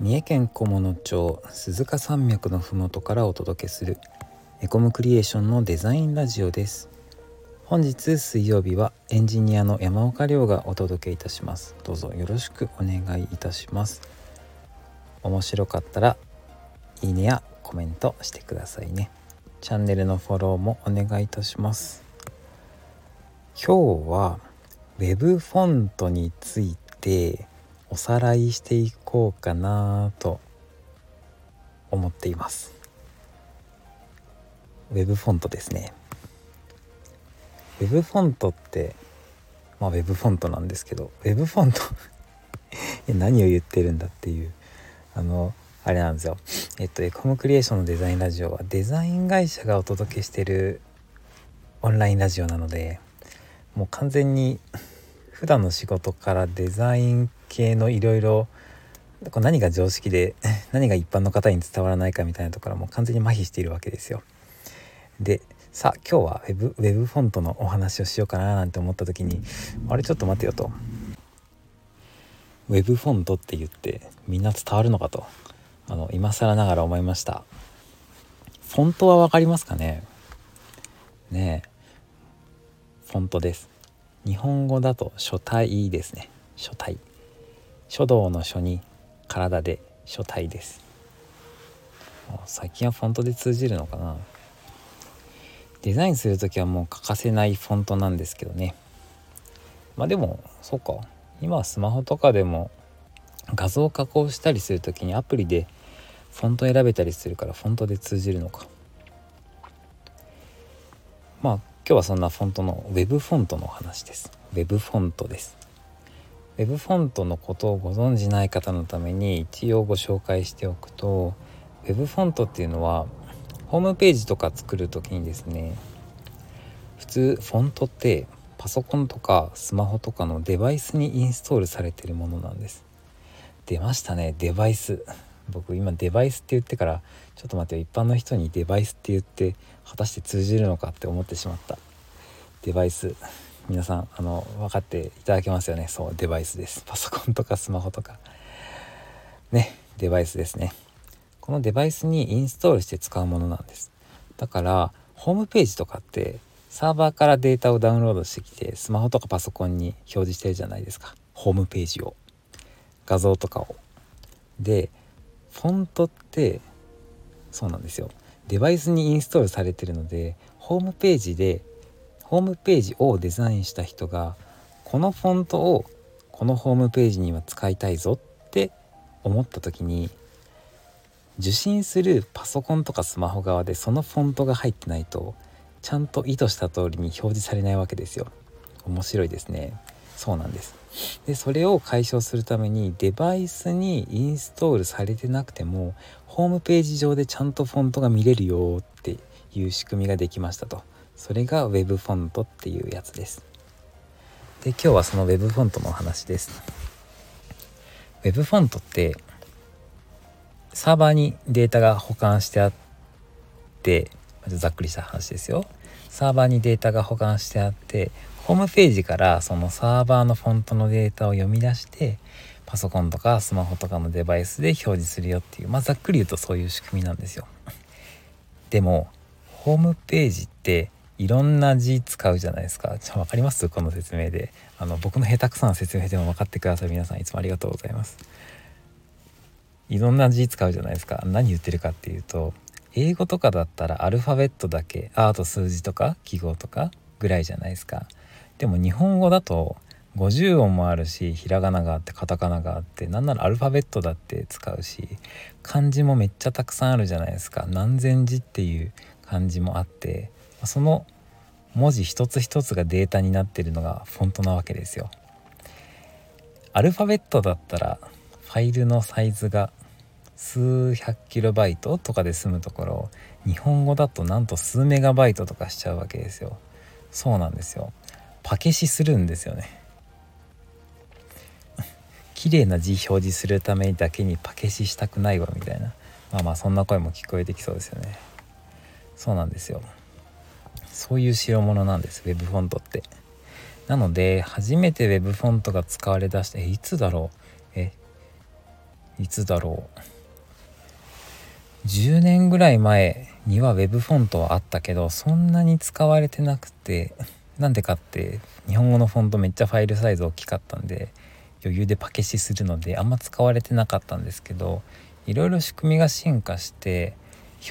三重県菰野町鈴鹿山脈のふからお届けするエコムクリエーションのデザインラジオです。本日水曜日はエンジニアの山岡亮がお届けいたします。どうぞよろしくお願いいたします。面白かったらいいねやコメントしてくださいね。チャンネルのフォローもお願いいたします。今日は Web フォントについておさらいしていこうかなと思っています。Web フォントですね。Web フォントってまあ Web フォントなんですけど Web フォント 何を言ってるんだっていうあのあれなんですよ。えっとエコムクリエーションのデザインラジオはデザイン会社がお届けしてるオンラインラジオなのでもう完全に普段の仕事からデザイン系のいろいろ何が常識で 何が一般の方に伝わらないかみたいなところも完全に麻痺しているわけですよ。でさあ今日はウェブウェブフォントのお話をしようかななんて思った時にあれちょっと待てよと。ウェブフォントって言ってみんな伝わるのかと。あの今更ながら思いました。フォントは分かりますかね？ねえ。フォントです。日本語だと書体ですね。書体書道の書に体で書体です。最近はフォントで通じるのかな。デザインする時はもう欠かせないフォントなんですけどね。まあでもそうか。今はスマホとかでも画像を加工したりする時にアプリでフォント選べたりするからフォントで通じるのか。まあ今日はそんなフォントの Web フォントの話です。Web フォントです。Web フォントのことをご存じない方のために一応ご紹介しておくと Web フォントっていうのはホームページとか作る時にですね普通フォントってパソコンとかスマホとかのデバイスにインストールされてるものなんです。出ましたねデバイス。僕今デバイスって言ってからちょっと待ってよ一般の人にデバイスって言って果たして通じるのかって思ってしまった。デバイス。皆さんあの分かっていただけますよね。そうデバイスです。パソコンとかスマホとか。ねデバイスですね。このデバイスにインストールして使うものなんです。だからホームページとかってサーバーからデータをダウンロードしてきてスマホとかパソコンに表示してるじゃないですか。ホームページを。画像とかを。でフォントってそうなんですよ。デバイスにインストールされてるのでホームページでホームページをデザインした人がこのフォントをこのホームページには使いたいぞって思った時に受信するパソコンとかスマホ側でそのフォントが入ってないとちゃんと意図した通りに表示されないわけですよ。面白いですね。そうなんです。でそれを解消するためにデバイスにインストールされてなくてもホームページ上でちゃんとフォントが見れるよっていう仕組みができましたと。それが Web フォントっていうやつです。で今日はその Web フォントの話です。Web フォントってサーバーにデータが保管してあってざっくりした話ですよ。サーバーにデータが保管してあってホームページからそのサーバーのフォントのデータを読み出してパソコンとかスマホとかのデバイスで表示するよっていうまあざっくり言うとそういう仕組みなんですよ。でもホームページっていろんな字使うじゃないですか。ちょ分かります？この説明で。あの僕の下手くそな説明でも分かってください。皆さんいつもありがとうございます。いろんな字使うじゃないですか。何言ってるかっていうと英語とかだったらアルファベットだけあと数字とか記号とかぐらいじゃないですか。でも日本語だと50音もあるしひらがながあってカタカナがあってなんならアルファベットだって使うし漢字もめっちゃたくさんあるじゃないですか何千字っていう漢字もあってその文字一つ一つがデータになってるのがフォントなわけですよ。アルファベットだったらファイルのサイズが数百キロバイトとかで済むところ日本語だとなんと数メガバイトとかしちゃうわけですよ。そうなんですよ。パケシするんですよね。綺麗な字表示するためだけにパケシしたくないわみたいな。まあまあそんな声も聞こえてきそうですよね。そうなんですよ。そういう代物なんです Web フォントって。なので初めて Web フォントが使われだしてえいつだろう？えいつだろう？10年ぐらい前には Web フォントはあったけどそんなに使われてなくて。なんでかって日本語のフォントめっちゃファイルサイズ大きかったんで余裕でパケシするのであんま使われてなかったんですけどいろいろ仕組みが進化して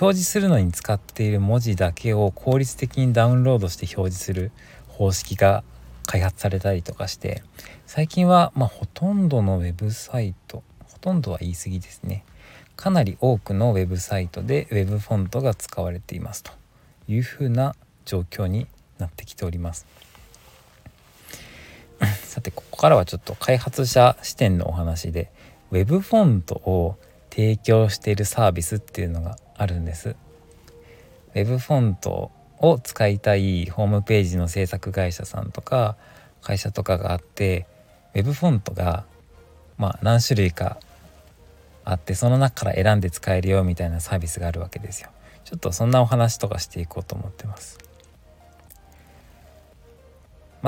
表示するのに使っている文字だけを効率的にダウンロードして表示する方式が開発されたりとかして最近はまほとんどのウェブサイトほとんどは言い過ぎですね。かなり多くのウェブサイトでウェブフォントが使われていますというふうな状況になってきております。さてここからはちょっと開発者視点のお話で Web フォントを提供しているサービスっていうのがあるんです。Web フォントを使いたいホームページの制作会社さんとか会社とかがあって Web フォントがまあ何種類かあってその中から選んで使えるよみたいなサービスがあるわけですよ。ちょっとそんなお話とかしていこうと思ってます。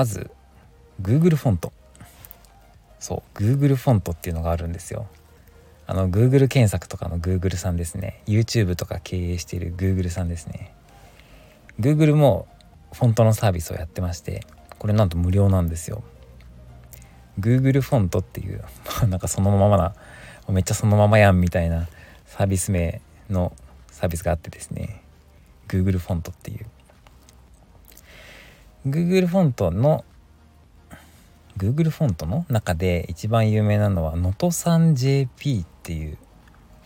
まず Google フォントそう Google フォントっていうのがあるんですよ。あの Google 検索とかの Google さんですね。YouTube とか経営している Google さんですね。Google もフォントのサービスをやってましてこれなんと無料なんですよ。Google フォントっていう なんかそのままなめっちゃそのままやんみたいなサービス名のサービスがあってですね。Google フォントっていう。Google フォントの Google フォントの中で一番有名なのは能登ん JP っていう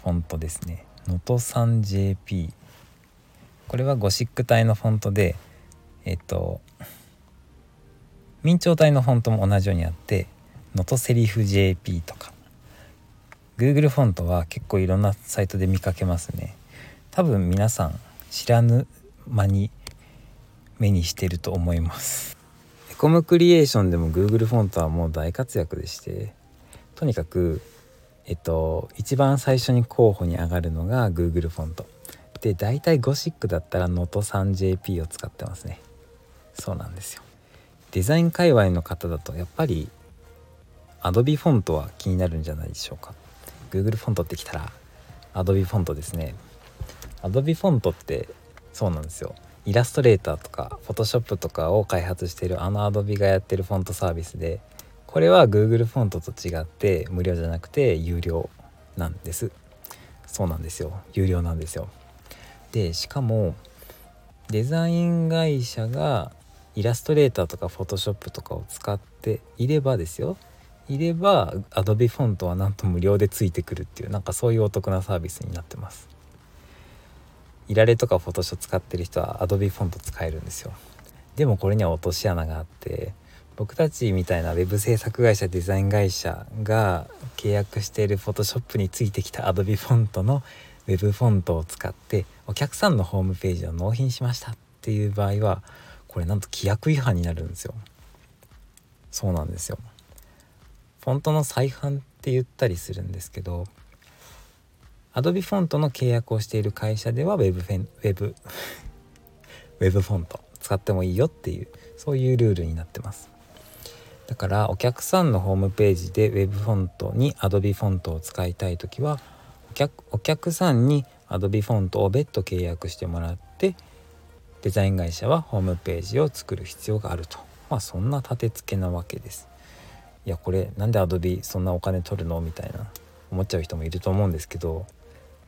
フォントですね。能登ん JP これはゴシック体のフォントでえっと明朝体のフォントも同じようにあって能登セリフ JP とか。Google フォントは結構いろんなサイトで見かけますね。多分皆さん知らぬ間に目にしてると思います。エコムクリエーションでも Google フォントはもう大活躍でしてとにかくえっと一番最初に候補に上がるのが Google フォント。で大体ゴシックだったら能登 3JP を使ってますね。そうなんですよ。デザイン界隈の方だとやっぱり Adobe フォントは気になるんじゃないでしょうか。Google フォントってきたら Adobe フォントですね。Adobe フォントってそうなんですよ。イラストレーターとか Photoshop とかを開発しているあの Adobe がやってるフォントサービスでこれは Google フォントと違って無料じゃなくて有料なんです。そうなんですよ。有料なんですよ。でしかもデザイン会社がイラストレーターとか Photoshop とかを使っていればですよ。いれば Adobe フォントはなんと無料でついてくるっていうなんかそういうお得なサービスになってます。いられとか Photoshop 使ってる人は Adobe フォント使えるんですよ。でもこれには落とし穴があって僕たちみたいな web 制作会社デザイン会社が契約している Photoshop についてきた Adobe フォントの web フォントを使ってお客さんのホームページを納品しましたっていう場合はこれなんと規約違反になるんですよ。そうなんですよ。フォントの再販って言ったりするんですけど Adobe フォントの契約をしている会社では Web フェン Web Web フォント使ってもいいよっていうそういうルールになってます。だからお客さんのホームページで Web フォントに Adobe フォントを使いたい時はお客お客さんに Adobe フォントを別途契約してもらってデザイン会社はホームページを作る必要があると。まあそんな立て付けなわけです。いやこれなんで Adobe そんなお金取るの？みたいな思っちゃう人もいると思うんですけど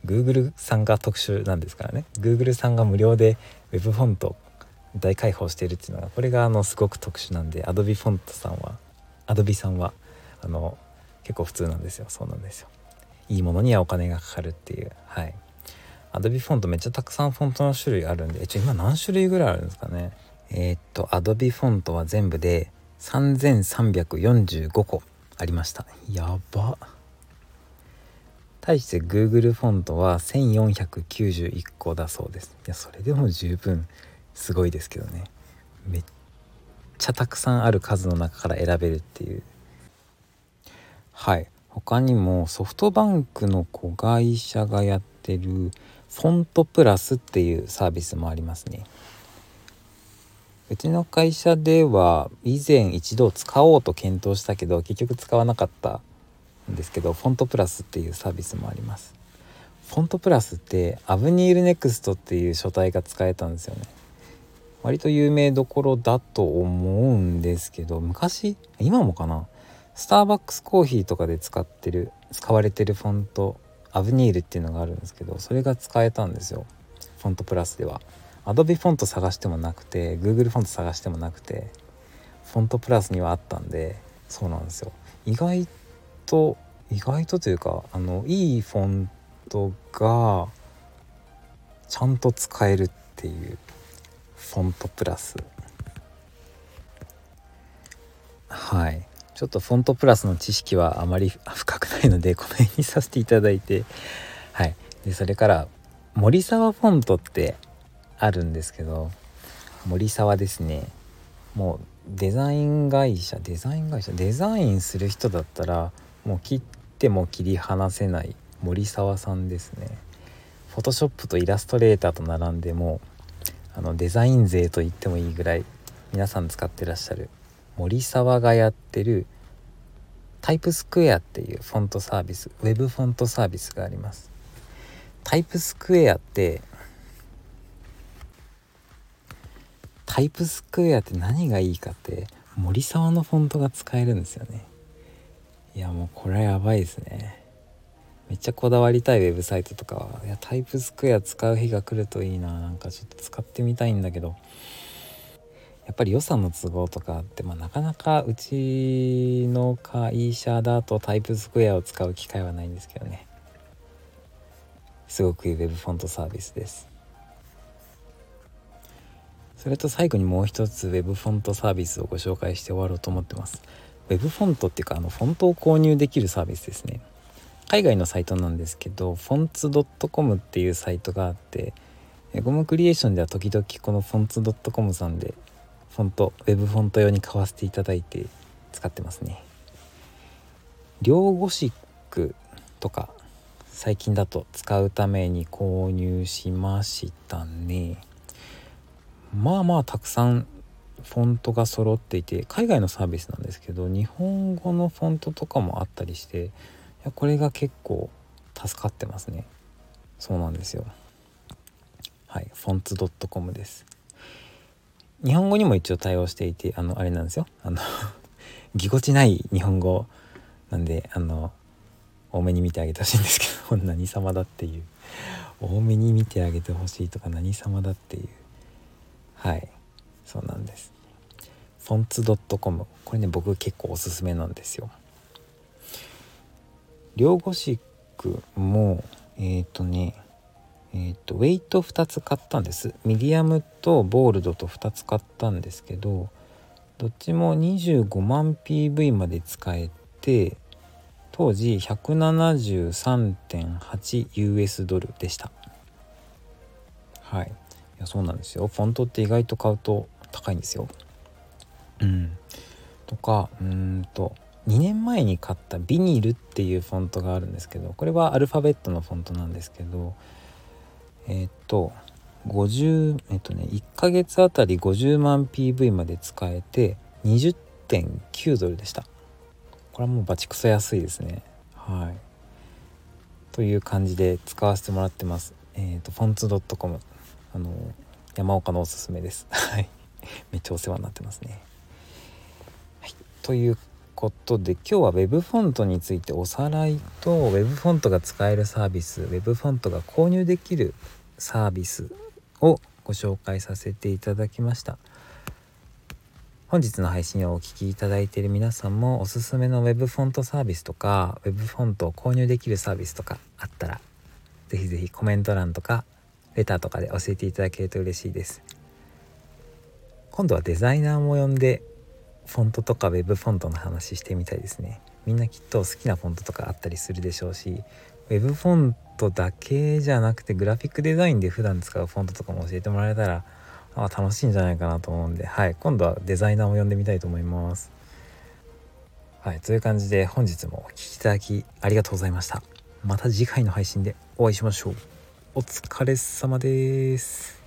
Google さんが特殊なんですからね。Google さんが無料で Web フォント大開放しているっていうのがこれがあのすごく特殊なんで Adobe フォントさんは Adobe さんはあの結構普通なんですよ。そうなんですよ。いいものにはお金がかかるっていう。はい。Adobe フォントめっちゃたくさんフォントの種類あるんでちょ今何種類ぐらいあるんですかね。えー、っと Adobe フォントは全部で3345個ありました。やば。っ対して Google フォントは1491個だそうです。いやそれでも十分すごいですけどね。めっちゃたくさんある数の中から選べるっていう。はい。他にもソフトバンクの子会社がやってるフォントプラスっていうサービスもありますね。うちの会社では以前一度使おうと検討したけど結局使わなかったんですけどフォントプラスっていうサービスもあります。フォントプラスってアブニールネクストっていう書体が使えたんですよね。割と有名どころだと思うんですけど昔今もかな？スターバックスコーヒーとかで使ってる使われてるフォントアブニールっていうのがあるんですけどそれが使えたんですよ。フォントプラスでは。Adobe フォント探してもなくて Google フォント探してもなくてフォントプラスにはあったんでそうなんですよ。意外と意外とというかあのいいフォントがちゃんと使えるっていうフォントプラス。はい。ちょっとフォントプラスの知識はあまり深くないのでこの辺にさせていただいて。はい。でそれから森沢フォントってあるんですけど森沢ですね。もうデザイン会社デザイン会社デザインする人だったらもう切っても切り離せない森沢さんですね。フォトショップとイラストレーターと並んでもあのデザイン勢と言ってもいいぐらい皆さん使ってらっしゃる森沢がやってるタイプスクエアっていうフォントサービスウェブフォントサービスがあります。タイプスクエアってタイプスクエアって何がいいかって森沢のフォントが使えるんですよね。いやもうこれはやばいですね。めっちゃこだわりたいウェブサイトとかは。いやタイプスクエア使う日が来るといいな。なんかちょっと使ってみたいんだけど。やっぱり予算の都合とかって、まあ、なかなかうちの会社だとタイプスクエアを使う機会はないんですけどね。すごくいいウェブフォントサービスです。それと最後にもう一つ Web フォントサービスをご紹介して終わろうと思ってます。Web フォントっていうかあのフォントを購入できるサービスですね。海外のサイトなんですけどフォンツ .com っていうサイトがあってゴムクリエーションでは時々このフォンツ .com さんでフォント Web フォント用に買わせていただいて使ってますね。両ゴシックとか最近だと使うために購入しましたね。まあまあたくさんフォントが揃っていて海外のサービスなんですけど日本語のフォントとかもあったりしていやこれが結構助かってますね。そうなんですよ。はいフォンツ .com です。日本語にも一応対応していてあのあれなんですよ。あの ぎこちない日本語なんであの多めに見てあげてほしいんですけど 何様だっていう。多めに見てあげてほしいとか何様だっていう。はいそうなんです。フォンツ .com これね僕結構おすすめなんですよ。両ゴシックもえっ、ー、とねえっ、ー、とウェイト2つ買ったんです。ミディアムとボールドと2つ買ったんですけどどっちも25万 PV まで使えて当時 173.8US ドルでした。はい。いやそうなんですよ。フォントって意外と買うと高いんですよ。うん。とかうんと2年前に買ったビニールっていうフォントがあるんですけどこれはアルファベットのフォントなんですけどえっ、と50えっ、とね1ヶ月あたり50万 PV まで使えて20.9ドルでした。これはもうバチクソ安いですね。はい。という感じで使わせてもらってます。えっ、とフォンツ .com あの山岡のおすすめです。はい。めっちゃお世話になってますね、ということで今日は Web フォントについておさらいと Web フォントが使えるサービス Web フォントが購入できるサービスをご紹介させていただきました。本日の配信をお聴きいただいている皆さんもおすすめの Web フォントサービスとか Web フォントを購入できるサービスとかあったら是非是非コメント欄とかレターとかで教えていただけると嬉しいです。今度はデザイナーも呼んでフォントとか Web フォントの話してみたいですねみんなきっと好きなフォントとかあったりするでしょうし Web フォントだけじゃなくてグラフィックデザインで普段使うフォントとかも教えてもらえたらあ楽しいんじゃないかなと思うんで、はい、今度はデザイナーを呼んでみたいと思います。はい、という感じで本日もお聴きいただきありがとうございました。また次回の配信でお会いしましょう。お疲れ様です。